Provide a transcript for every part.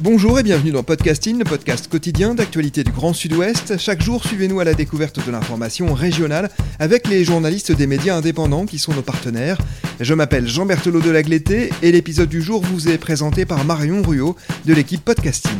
Bonjour et bienvenue dans Podcasting, le podcast quotidien d'actualité du Grand Sud-Ouest. Chaque jour, suivez-nous à la découverte de l'information régionale avec les journalistes des médias indépendants qui sont nos partenaires. Je m'appelle Jean Berthelot de Lagleté et l'épisode du jour vous est présenté par Marion Ruot de l'équipe Podcasting.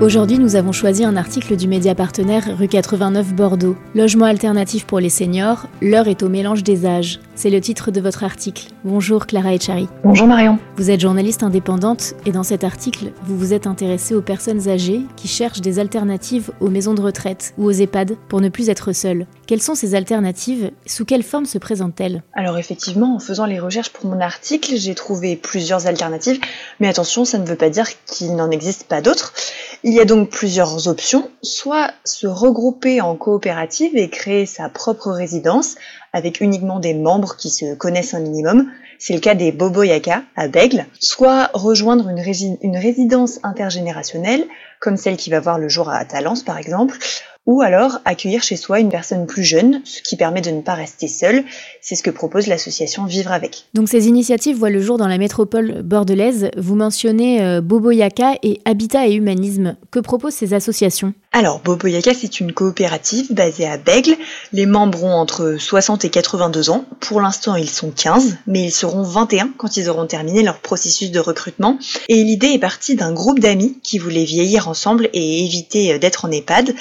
Aujourd'hui, nous avons choisi un article du média partenaire rue 89 Bordeaux. Logement alternatif pour les seniors, l'heure est au mélange des âges. C'est le titre de votre article. Bonjour Clara Echari. Bonjour Marion. Vous êtes journaliste indépendante et dans cet article, vous vous êtes intéressée aux personnes âgées qui cherchent des alternatives aux maisons de retraite ou aux EHPAD pour ne plus être seules. Quelles sont ces alternatives Sous quelle forme se présentent-elles? Alors effectivement, en faisant les recherches pour mon article, j'ai trouvé plusieurs alternatives, mais attention, ça ne veut pas dire qu'il n'en existe pas d'autres. Il y a donc plusieurs options, soit se regrouper en coopérative et créer sa propre résidence avec uniquement des membres qui se connaissent un minimum, c'est le cas des Boboyaka à Bègle, soit rejoindre une, résidence intergénérationnelle, comme celle qui va voir le jour à Talence par exemple, ou alors accueillir chez soi une personne plus jeune, ce qui permet de ne pas rester seul. C'est ce que propose l'association Vivre avec. Donc ces initiatives voient le jour dans la métropole bordelaise. Vous mentionnez euh, Boboyaka et Habitat et Humanisme. Que proposent ces associations? Alors, Boboyaka, c'est une coopérative basée à Bègle. Les membres ont entre 60 et 82 ans. Pour l'instant, ils sont 15, mais ils seront 21 quand ils auront terminé leur processus de recrutement. Et l'idée est partie d'un groupe d'amis qui voulaient vieillir ensemble et éviter euh, d'être en EHPAD.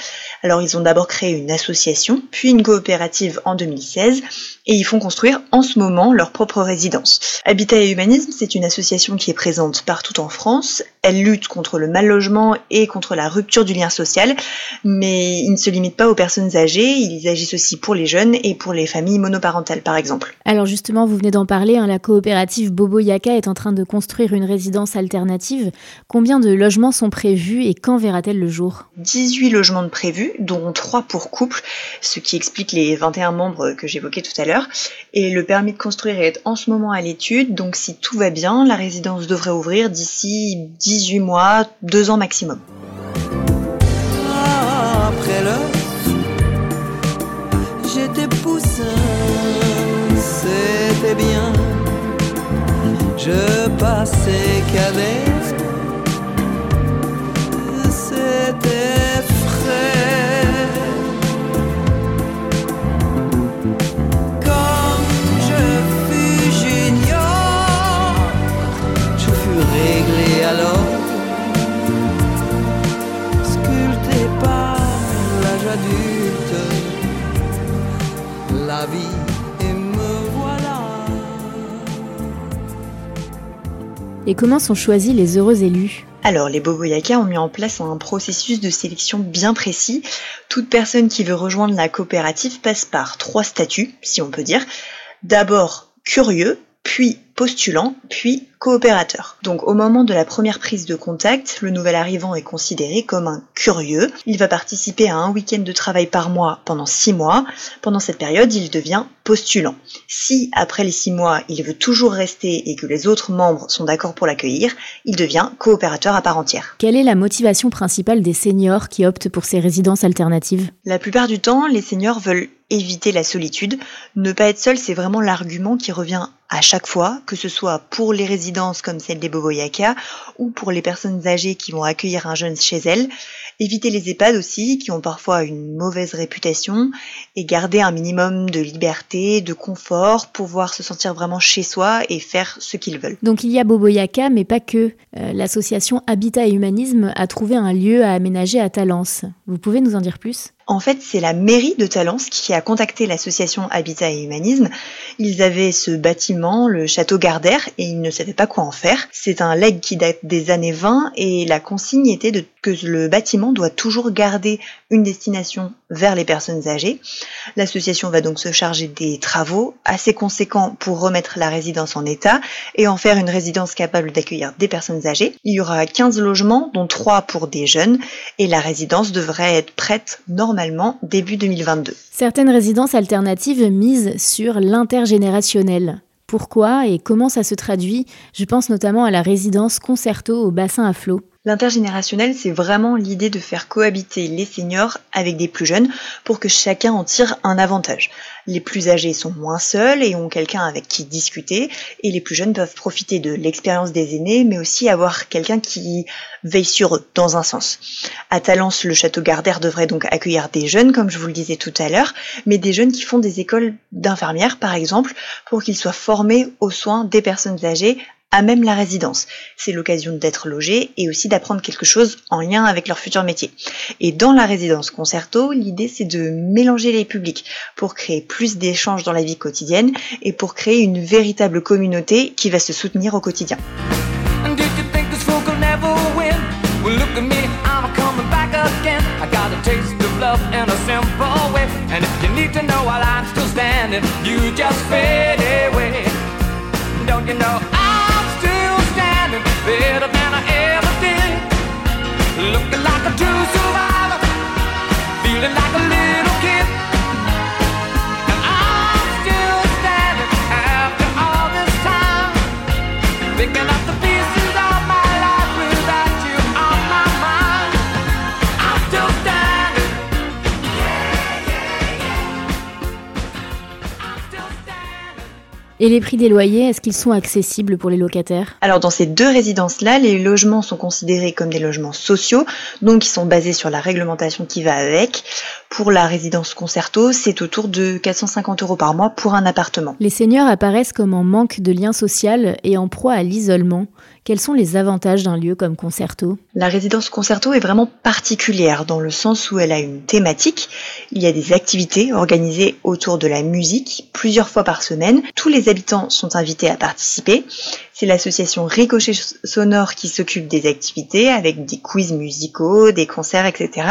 Alors, ils ont d'abord créé une association, puis une coopérative en 2016, et ils font construire en ce moment leur propre résidence. Habitat et Humanisme, c'est une association qui est présente partout en France. Elle lutte contre le mal logement et contre la rupture du lien social mais ils ne se limitent pas aux personnes âgées, ils agissent aussi pour les jeunes et pour les familles monoparentales par exemple. Alors justement, vous venez d'en parler, hein, la coopérative Bobo Yaka est en train de construire une résidence alternative. Combien de logements sont prévus et quand verra-t-elle le jour? 18 logements de prévus, dont 3 pour couple, ce qui explique les 21 membres que j'évoquais tout à l'heure. Et le permis de construire est en ce moment à l'étude, donc si tout va bien, la résidence devrait ouvrir d'ici 18 mois, 2 ans maximum. j'étais poussin, c'était bien. Je passais adulte la vie et me voilà. Et comment sont choisis les heureux élus alors, les Boboyaka ont mis en place un processus de sélection bien précis. Toute personne qui veut rejoindre la coopérative passe par trois statuts, si on peut dire. D'abord, curieux, puis postulant, puis coopérateur. Donc au moment de la première prise de contact, le nouvel arrivant est considéré comme un curieux. Il va participer à un week-end de travail par mois pendant six mois. Pendant cette période, il devient postulant. Si après les six mois, il veut toujours rester et que les autres membres sont d'accord pour l'accueillir, il devient coopérateur à part entière. Quelle est la motivation principale des seniors qui optent pour ces résidences alternatives? La plupart du temps, les seniors veulent éviter la solitude. Ne pas être seul, c'est vraiment l'argument qui revient à chaque fois, que ce soit pour les résidences comme celle des Boboyaka ou pour les personnes âgées qui vont accueillir un jeune chez elles. Éviter les EHPAD aussi, qui ont parfois une mauvaise réputation, et garder un minimum de liberté, de confort, pouvoir se sentir vraiment chez soi et faire ce qu'ils veulent. Donc il y a Boboyaka, mais pas que. Euh, l'association Habitat et Humanisme a trouvé un lieu à aménager à Talence. Vous pouvez nous en dire plus? En fait, c'est la mairie de Talence qui a contacté l'association Habitat et Humanisme. Ils avaient ce bâtiment, le château Gardère, et ils ne savaient pas quoi en faire. C'est un leg qui date des années 20 et la consigne était que le bâtiment doit toujours garder une destination vers les personnes âgées. L'association va donc se charger des travaux assez conséquents pour remettre la résidence en état et en faire une résidence capable d'accueillir des personnes âgées. Il y aura 15 logements, dont 3 pour des jeunes, et la résidence devrait être prête normalement début 2022. Certaines résidences alternatives misent sur l'intergénérationnel. Pourquoi et comment ça se traduit? Je pense notamment à la résidence Concerto au bassin à flot. L'intergénérationnel, c'est vraiment l'idée de faire cohabiter les seniors avec des plus jeunes pour que chacun en tire un avantage. Les plus âgés sont moins seuls et ont quelqu'un avec qui discuter, et les plus jeunes peuvent profiter de l'expérience des aînés, mais aussi avoir quelqu'un qui veille sur eux, dans un sens. À Talence, le château Gardère devrait donc accueillir des jeunes, comme je vous le disais tout à l'heure, mais des jeunes qui font des écoles d'infirmières, par exemple, pour qu'ils soient formés aux soins des personnes âgées à même la résidence. C'est l'occasion d'être logé et aussi d'apprendre quelque chose en lien avec leur futur métier. Et dans la résidence concerto, l'idée c'est de mélanger les publics pour créer plus d'échanges dans la vie quotidienne et pour créer une véritable communauté qui va se soutenir au quotidien. Et les prix des loyers, est-ce qu'ils sont accessibles pour les locataires? Alors dans ces deux résidences-là, les logements sont considérés comme des logements sociaux, donc ils sont basés sur la réglementation qui va avec. Pour la résidence concerto, c'est autour de 450 euros par mois pour un appartement. Les seniors apparaissent comme en manque de lien social et en proie à l'isolement. Quels sont les avantages d'un lieu comme Concerto? La résidence concerto est vraiment particulière dans le sens où elle a une thématique. Il y a des activités organisées autour de la musique plusieurs fois par semaine. Tous les sont invités à participer. C'est l'association Ricochet Sonore qui s'occupe des activités avec des quiz musicaux, des concerts, etc.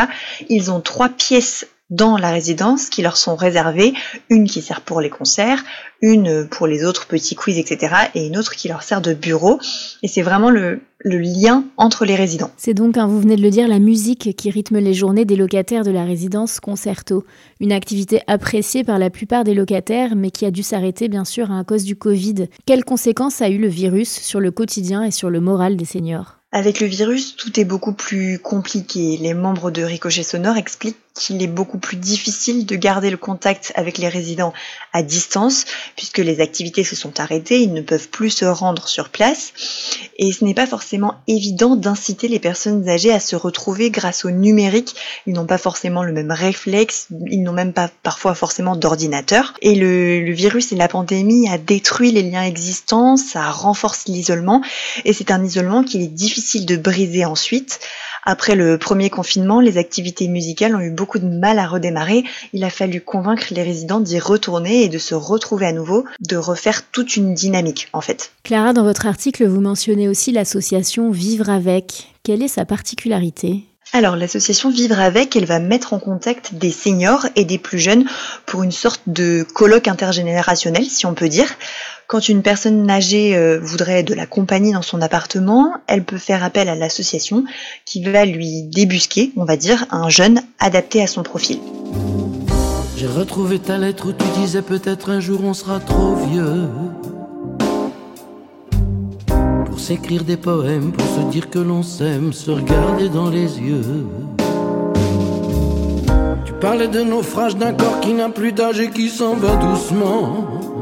Ils ont trois pièces dans la résidence qui leur sont réservées, une qui sert pour les concerts, une pour les autres petits quiz, etc. et une autre qui leur sert de bureau. Et c'est vraiment le, lien entre les résidents. C'est donc, vous venez de le dire, la musique qui rythme les journées des locataires de la résidence Concerto. Une activité appréciée par la plupart des locataires, mais qui a dû s'arrêter bien sûr à cause du Covid. Quelles conséquences a eu le virus sur le quotidien et sur le moral des seniors? Avec le virus, tout est beaucoup plus compliqué. Les membres de Ricochet Sonore expliquent qu'il est beaucoup plus difficile de garder le contact avec les résidents à distance, puisque les activités se sont arrêtées, ils ne peuvent plus se rendre sur place, et ce n'est pas forcément évident d'inciter les personnes âgées à se retrouver grâce au numérique. Ils n'ont pas forcément le même réflexe, ils n'ont même pas parfois forcément d'ordinateur, et le, virus et la pandémie a détruit les liens existants, ça renforce l'isolement, et c'est un isolement qu'il est difficile de briser ensuite. Après le premier confinement, les activités musicales ont eu beaucoup de mal à redémarrer. Il a fallu convaincre les résidents d'y retourner et de se retrouver à nouveau, de refaire toute une dynamique en fait. Clara, dans votre article, vous mentionnez aussi l'association Vivre avec. Quelle est sa particularité? Alors l'association Vivre avec, elle va mettre en contact des seniors et des plus jeunes pour une sorte de colloque intergénérationnel, si on peut dire. Quand une personne âgée euh, voudrait de la compagnie dans son appartement, elle peut faire appel à l'association qui va lui débusquer, on va dire, un jeune adapté à son profil. J'ai retrouvé ta lettre où tu disais peut-être un jour on sera trop vieux pour s'écrire des poèmes, pour se dire que l'on s'aime, se regarder dans les yeux. Tu parlais de naufrage d'un corps qui n'a plus d'âge et qui s'en va doucement.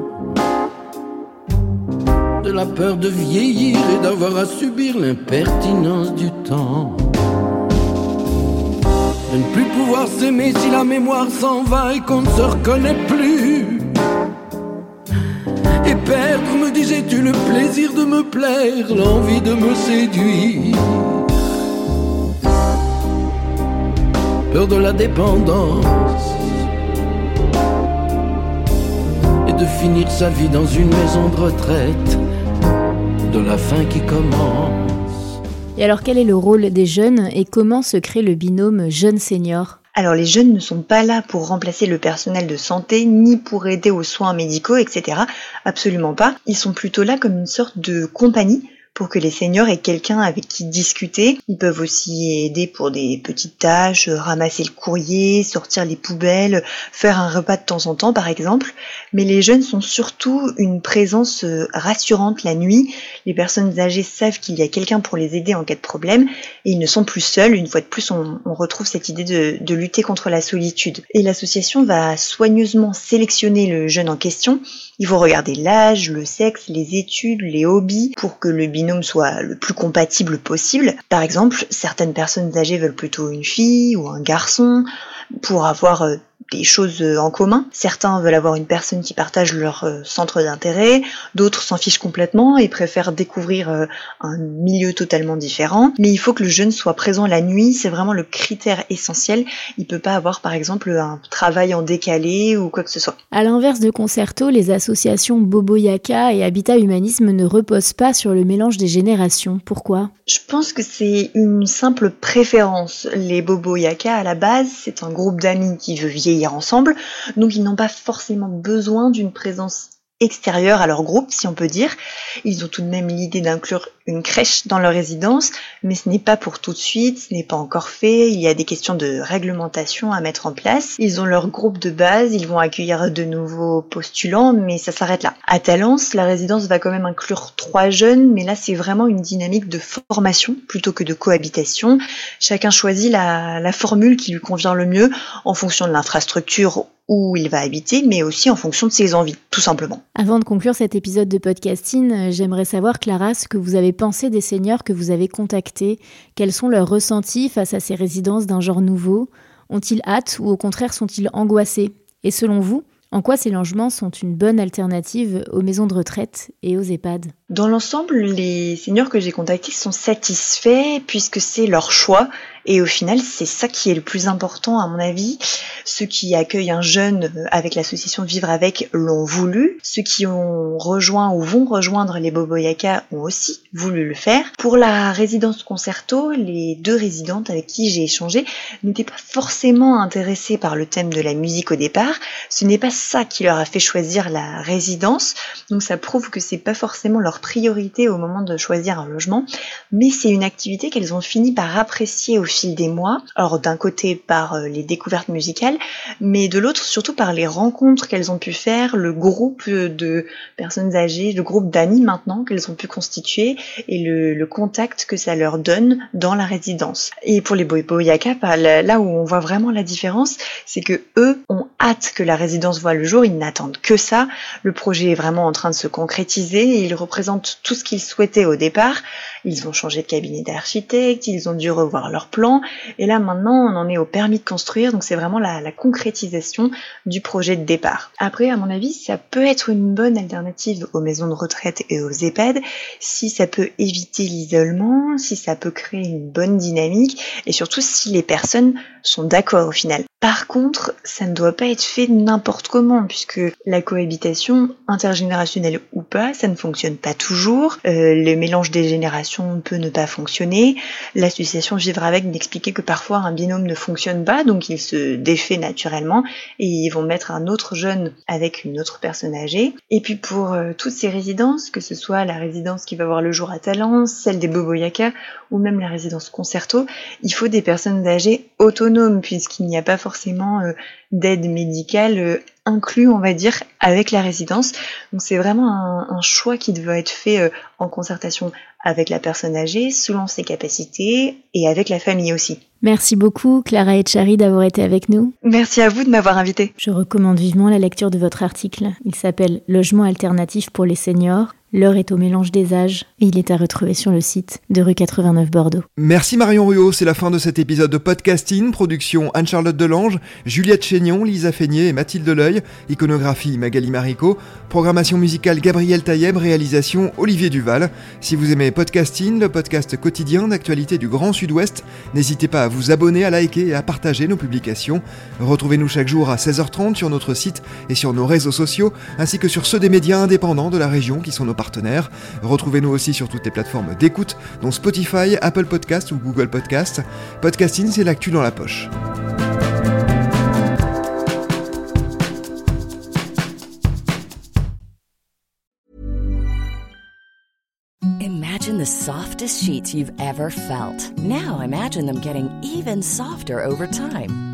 La peur de vieillir et d'avoir à subir l'impertinence du temps. De ne plus pouvoir s'aimer si la mémoire s'en va et qu'on ne se reconnaît plus. Et perdre, me disais-tu, le plaisir de me plaire, l'envie de me séduire. Peur de la dépendance. Et de finir sa vie dans une maison de retraite, de la fin qui commence. Et alors quel est le rôle des jeunes et comment se crée le binôme jeune-senior alors les jeunes ne sont pas là pour remplacer le personnel de santé, ni pour aider aux soins médicaux, etc. Absolument pas. Ils sont plutôt là comme une sorte de compagnie pour que les seniors aient quelqu'un avec qui discuter. Ils peuvent aussi aider pour des petites tâches, ramasser le courrier, sortir les poubelles, faire un repas de temps en temps par exemple. Mais les jeunes sont surtout une présence euh, rassurante la nuit. Les personnes âgées savent qu'il y a quelqu'un pour les aider en cas de problème et ils ne sont plus seuls. Une fois de plus, on, retrouve cette idée de, lutter contre la solitude. Et l'association va soigneusement sélectionner le jeune en question il faut regarder l'âge, le sexe, les études, les hobbies pour que le binôme soit le plus compatible possible. Par exemple, certaines personnes âgées veulent plutôt une fille ou un garçon pour avoir euh, des choses euh, en commun. Certains veulent avoir une personne qui partage leur euh, centre d'intérêt, d'autres s'en fichent complètement et préfèrent découvrir euh, un milieu totalement différent. Mais il faut que le jeune soit présent la nuit, c'est vraiment le critère essentiel. Il peut pas avoir par exemple un travail en décalé ou quoi que ce soit. À l'inverse de Concerto, les associations Bobo Yaka et Habitat Humanisme ne reposent pas sur le mélange des générations. Pourquoi? Je pense que c'est une simple préférence. Les Bobo Yaka à la base, c'est un groupe d'amis qui veut vieillir ensemble, donc ils n'ont pas forcément besoin d'une présence extérieure à leur groupe, si on peut dire. Ils ont tout de même l'idée d'inclure une crèche dans leur résidence, mais ce n'est pas pour tout de suite, ce n'est pas encore fait, il y a des questions de réglementation à mettre en place. Ils ont leur groupe de base, ils vont accueillir de nouveaux postulants, mais ça s'arrête là. À Talence, la résidence va quand même inclure trois jeunes, mais là c'est vraiment une dynamique de formation plutôt que de cohabitation. Chacun choisit la, la formule qui lui convient le mieux en fonction de l'infrastructure où il va habiter, mais aussi en fonction de ses envies, tout simplement. Avant de conclure cet épisode de podcasting, j'aimerais savoir, Clara, ce que vous avez pensé des seniors que vous avez contactés. Quels sont leurs ressentis face à ces résidences d'un genre nouveau? Ont-ils hâte ou au contraire sont-ils angoissés? Et selon vous, en quoi ces logements sont une bonne alternative aux maisons de retraite et aux EHPAD? Dans l'ensemble, les seniors que j'ai contactés sont satisfaits puisque c'est leur choix et au final, c'est ça qui est le plus important à mon avis. Ceux qui accueillent un jeune euh, avec l'association Vivre avec l'ont voulu. Ceux qui ont rejoint ou vont rejoindre les Boboyaka ont aussi voulu le faire. Pour la résidence concerto, les deux résidentes avec qui j'ai échangé n'étaient pas forcément intéressées par le thème de la musique au départ. Ce n'est pas ça qui leur a fait choisir la résidence. Donc ça prouve que c'est pas forcément leur priorité au moment de choisir un logement, mais c'est une activité qu'elles ont fini par apprécier au fil des mois. Alors d'un côté par euh, les découvertes musicales, mais de l'autre surtout par les rencontres qu'elles ont pu faire, le groupe de personnes âgées, le groupe d'amis maintenant qu'elles ont pu constituer et le, contact que ça leur donne dans la résidence. Et pour les Boyaka, bah, là où on voit vraiment la différence, c'est que eux ont hâte que la résidence voit le jour, ils n'attendent que ça. Le projet est vraiment en train de se concrétiser et il tout ce qu'ils souhaitaient au départ. Ils ont changé de cabinet d'architecte, ils ont dû revoir leur plan et là maintenant, on en est au permis de construire, donc c'est vraiment la, concrétisation du projet de départ. Après, à mon avis, ça peut être une bonne alternative aux maisons de retraite et aux EHPAD si ça peut éviter l'isolement, si ça peut créer une bonne dynamique et surtout si les personnes sont d'accord au final. Par contre, ça ne doit pas être fait n'importe comment, puisque la cohabitation, intergénérationnelle ou pas, ça ne fonctionne pas toujours. Euh, le mélange des générations peut ne pas fonctionner. L'association Vivre avec m'expliquait que parfois un binôme ne fonctionne pas, donc il se défait naturellement, et ils vont mettre un autre jeune avec une autre personne âgée. Et puis pour euh, toutes ces résidences, que ce soit la résidence qui va voir le jour à Talence, celle des Boboyaka, ou même la résidence Concerto, il faut des personnes âgées autonomes, puisqu'il n'y a pas forcément forcément euh, d'aide médicale euh, inclus, on va dire, avec la résidence. Donc c'est vraiment un, choix qui doit être fait euh, en concertation avec la personne âgée, selon ses capacités et avec la famille aussi. Merci beaucoup Clara Etchari d'avoir été avec nous. Merci à vous de m'avoir invité. Je recommande vivement la lecture de votre article. Il s'appelle Logement alternatif pour les seniors L'heure est au mélange des âges et il est à retrouver sur le site de rue 89 Bordeaux. Merci Marion Ruot, c'est la fin de cet épisode de podcasting, production Anne-Charlotte Delange, Juliette Chénion, Lisa Feignet et Mathilde Leuil, iconographie Magali Marico, programmation musicale Gabriel Taïeb, réalisation Olivier Duval. Si vous aimez podcasting, le podcast quotidien d'actualité du Grand Sud-Ouest, n'hésitez pas à vous abonner, à liker et à partager nos publications. Retrouvez-nous chaque jour à 16h30 sur notre site et sur nos réseaux sociaux, ainsi que sur ceux des médias indépendants de la région qui sont nos partenaires Retrouvez-nous aussi sur toutes les plateformes d'écoute, dont Spotify, Apple Podcast ou Google Podcast. Podcasting, c'est l'actu dans la poche. Imagine the softest sheets you've ever felt. Now imagine them getting even softer over time.